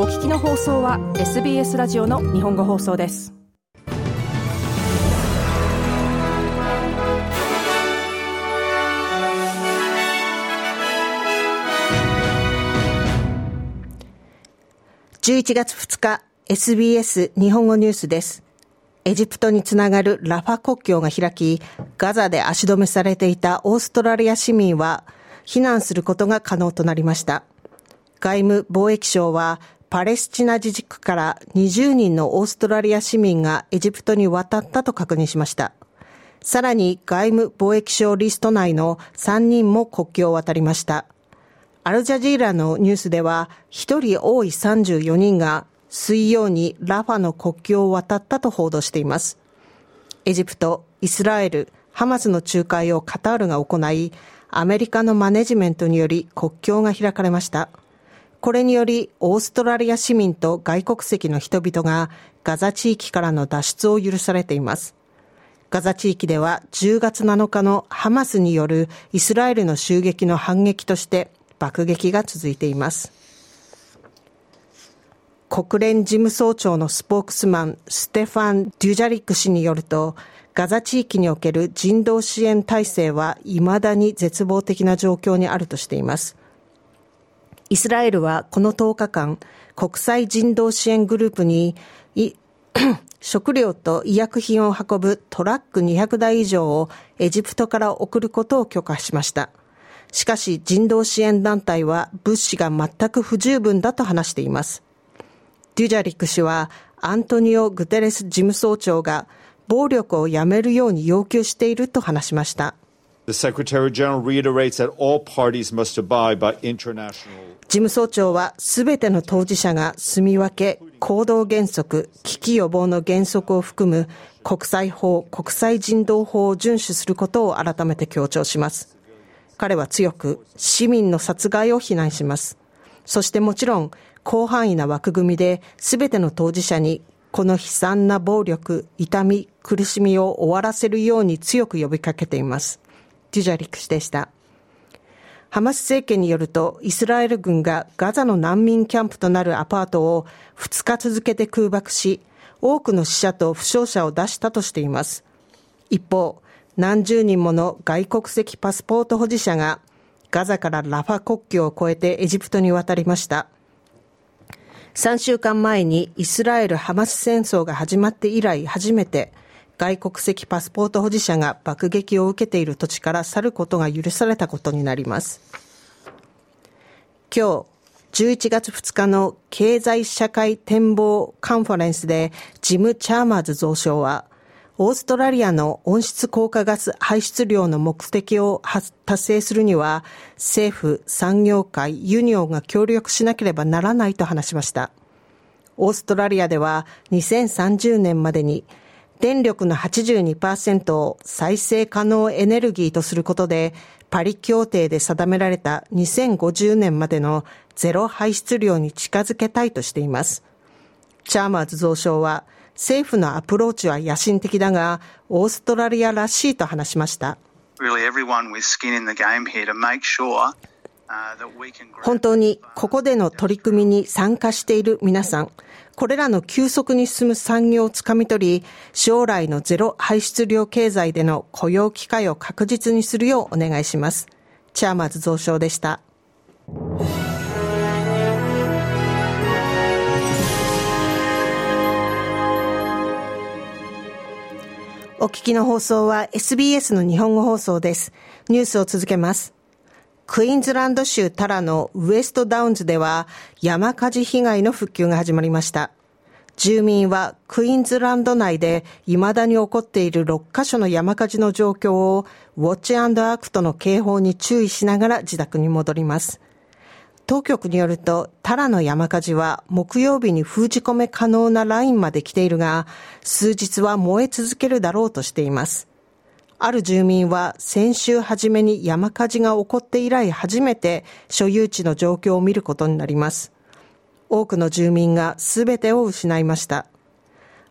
お聞きの放送は SBS ラジオの日本語放送です。11月2日 SBS 日本語ニュースです。エジプトにつながるラファ国境が開きガザで足止めされていたオーストラリア市民は避難することが可能となりました。外務貿易省はパレスチナ自治区から20人のオーストラリア市民がエジプトに渡ったと確認しました。さらに外務貿易省リスト内の3人も国境を渡りました。アルジャジーラのニュースでは、1人多い34人が水曜にラファの国境を渡ったと報道しています。エジプト、イスラエル、ハマスの仲介をカタールが行い、アメリカのマネジメントにより国境が開かれました。これにより、オーストラリア市民と外国籍の人々がガザ地域からの脱出を許されています。ガザ地域では10月7日のハマスによるイスラエルの襲撃の反撃として爆撃が続いています。国連事務総長のスポークスマン、ステファン・デュジャリック氏によると、ガザ地域における人道支援体制は未だに絶望的な状況にあるとしています。イスラエルはこの10日間、国際人道支援グループに、食料と医薬品を運ぶトラック200台以上をエジプトから送ることを許可しました。しかし人道支援団体は物資が全く不十分だと話しています。デュジャリック氏はアントニオ・グテレス事務総長が暴力をやめるように要求していると話しました。事務総長はすべての当事者が住み分け、行動原則、危機予防の原則を含む国際法、国際人道法を遵守することを改めて強調します。彼は強く市民の殺害を非難します。そしてもちろん広範囲な枠組みで全ての当事者にこの悲惨な暴力、痛み、苦しみを終わらせるように強く呼びかけています。デュジャリク氏でした。ハマス政権によると、イスラエル軍がガザの難民キャンプとなるアパートを2日続けて空爆し、多くの死者と負傷者を出したとしています。一方、何十人もの外国籍パスポート保持者がガザからラファ国境を越えてエジプトに渡りました。3週間前にイスラエル・ハマス戦争が始まって以来初めて外国籍パスポート保持者が爆撃を受けている土地から去ることが許されたことになります。今日、11月2日の経済社会展望カンファレンスでジム・チャーマーズ増相は、オーストラリアの温室効果ガス排出量の目的を達成するには、政府、産業界、ユニオンが協力しなければならないと話しました。オーストラリアでは2030年までに電力の82%を再生可能エネルギーとすることで、パリ協定で定められた2050年までのゼロ排出量に近づけたいとしています。チャーマーズ蔵相は、政府のアプローチは野心的だが、オーストラリアらしいと話しました。本当にここでの取り組みに参加している皆さん、これらの急速に進む産業をつかみ取り、将来のゼロ排出量経済での雇用機会を確実にするようお願いします。チャーマーズ増相でした。お聞きの放送は SBS の日本語放送です。ニュースを続けます。クイーンズランド州タラのウエストダウンズでは山火事被害の復旧が始まりました。住民はクイーンズランド内で未だに起こっている6カ所の山火事の状況をウォッチアクトの警報に注意しながら自宅に戻ります。当局によると、タラの山火事は木曜日に封じ込め可能なラインまで来ているが、数日は燃え続けるだろうとしています。ある住民は先週初めに山火事が起こって以来初めて所有地の状況を見ることになります。多くの住民が全てを失いました。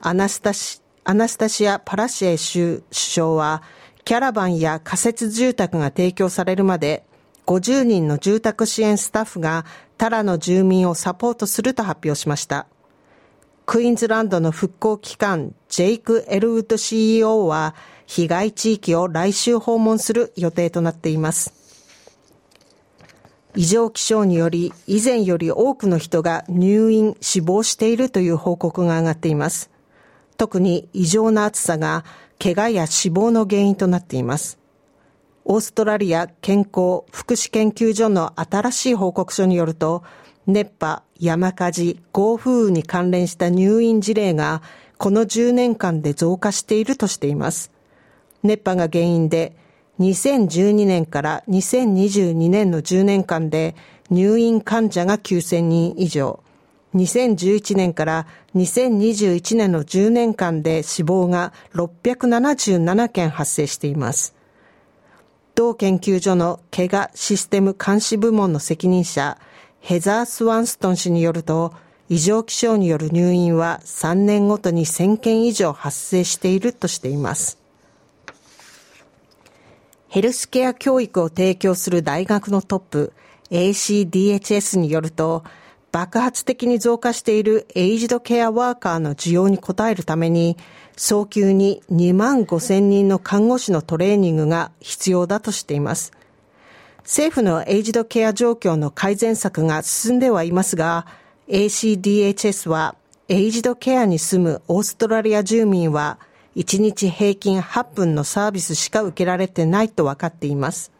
アナスタシアナスタシア・パラシエ州首相は、キャラバンや仮設住宅が提供されるまで、50人の住宅支援スタッフがタラの住民をサポートすると発表しました。クイーンズランドの復興機関、ジェイク・エルウッド CEO は、被害地域を来週訪問する予定となっています。異常気象により、以前より多くの人が入院、死亡しているという報告が上がっています。特に異常な暑さが、怪我や死亡の原因となっています。オーストラリア健康福祉研究所の新しい報告書によると、熱波、山火事、豪風雨に関連した入院事例がこの10年間で増加しているとしています。熱波が原因で2012年から2022年の10年間で入院患者が9000人以上、2011年から2021年の10年間で死亡が677件発生しています。同研究所の怪我システム監視部門の責任者、ヘザー・スワンストン氏によると、異常気象による入院は3年ごとに1000件以上発生しているとしています。ヘルスケア教育を提供する大学のトップ ACDHS によると、爆発的に増加しているエイジドケアワーカーの需要に応えるために、早急に2万5千人の看護師のトレーニングが必要だとしています。政府のエイジドケア状況の改善策が進んではいますが、ACDHS はエイジドケアに住むオーストラリア住民は1日平均8分のサービスしか受けられてないと分かっています。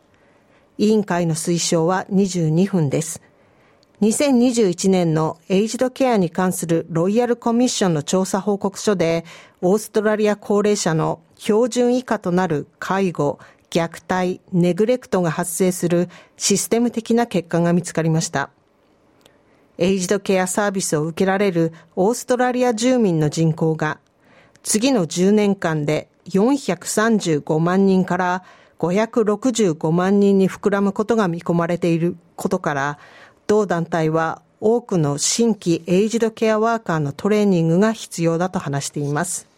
委員会の推奨は22分です。2021年のエイジドケアに関するロイヤルコミッションの調査報告書で、オーストラリア高齢者の標準以下となる介護、虐待、ネグレクトが発生するシステム的な結果が見つかりました。エイジドケアサービスを受けられるオーストラリア住民の人口が次の10年間で435万人から565万人に膨らむことが見込まれていることから同団体は多くの新規エイジドケアワーカーのトレーニングが必要だと話しています。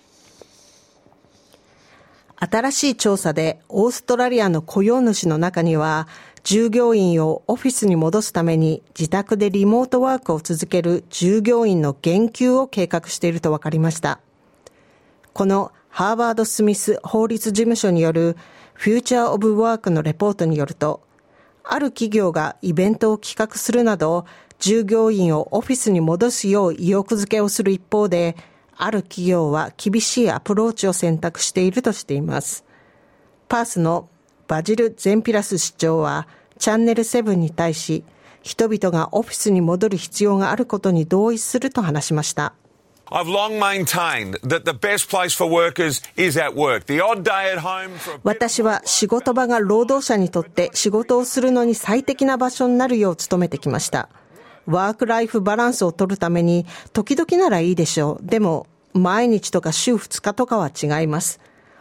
新しい調査でオーストラリアの雇用主の中には従業員をオフィスに戻すために自宅でリモートワークを続ける従業員の減給を計画していると分かりました。このハーバード・スミス法律事務所によるフューチャー・オブ・ワークのレポートによると、ある企業がイベントを企画するなど、従業員をオフィスに戻すよう意欲付けをする一方で、ある企業は厳しいアプローチを選択しているとしています。パースのバジル・ゼンピラス市長は、チャンネル7に対し、人々がオフィスに戻る必要があることに同意すると話しました。I've long maintained that the best place for workers is at work. The odd day at home for 私は仕事場が労働者にとって仕事をするのに最適な場所になるよう努めてきました。ワークライフバランスを取るために時々ならいいでしょう。でも毎日とか週2日とかは違います。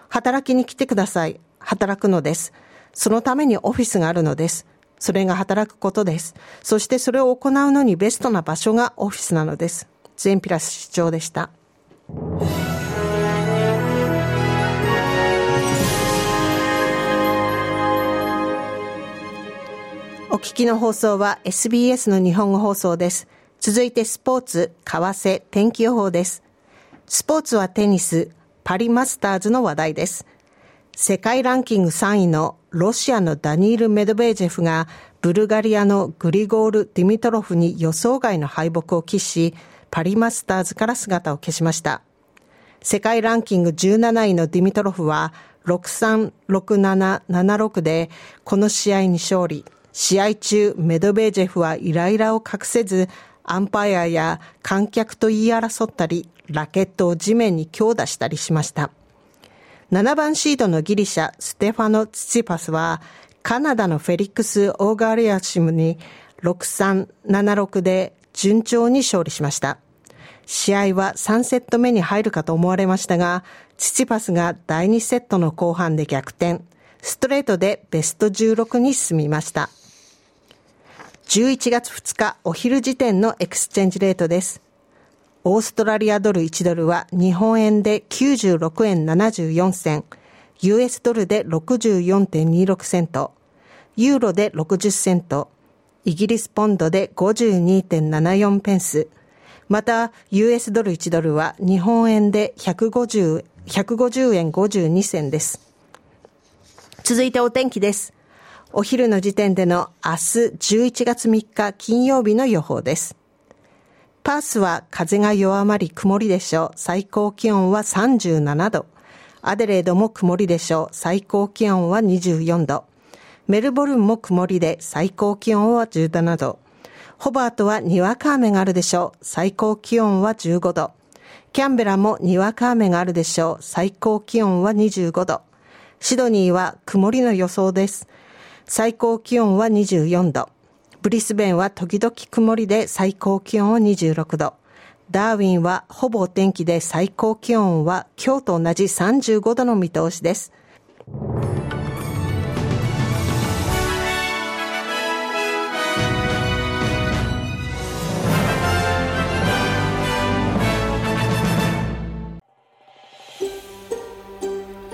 働きに来てください。働くのです。そのためにオフィスがあるのです。それが働くことです。そしてそれを行うのにベストな場所がオフィスなのです。ゼンピラス市長でした。お聞きの放送は SBS の日本語放送です。続いてスポーツ、為替、天気予報です。スポーツはテニス、パリマスターズの話題です。世界ランキング3位のロシアのダニール・メドベージェフがブルガリアのグリゴール・ディミトロフに予想外の敗北を喫し、パリマスターズから姿を消しました。世界ランキング17位のディミトロフは636776でこの試合に勝利。試合中、メドベージェフはイライラを隠せず、アンパイアや観客と言い争ったり、ラケットを地面に強打したりしました。7番シードのギリシャ、ステファノ・ツチパスは、カナダのフェリックス・オーガリアシムに6376で順調に勝利しました。試合は3セット目に入るかと思われましたが、チチパスが第2セットの後半で逆転、ストレートでベスト16に進みました。11月2日お昼時点の exchange rate です。オーストラリアドル1ドルは日本円で96円74銭、US ドルで64.26セント、ユーロで60セント、イギリスポンドで52.74ペンス、また US ドル1ドルは日本円で150 150円52銭です。続いてお天気です。お昼の時点での明日11月3日金曜日の予報です。パースは風が弱まり曇りでしょう。最高気温は37度。アデレードも曇りでしょう。最高気温は24度。メルボルンも曇りで最高気温は17度。ホバートはにわか雨があるでしょう。最高気温は15度。キャンベラもにわか雨があるでしょう。最高気温は25度。シドニーは曇りの予想です。最高気温は24度。ブリスベンは時々曇りで最高気温は26度。ダーウィンはほぼお天気で最高気温は今日と同じ35度の見通しです。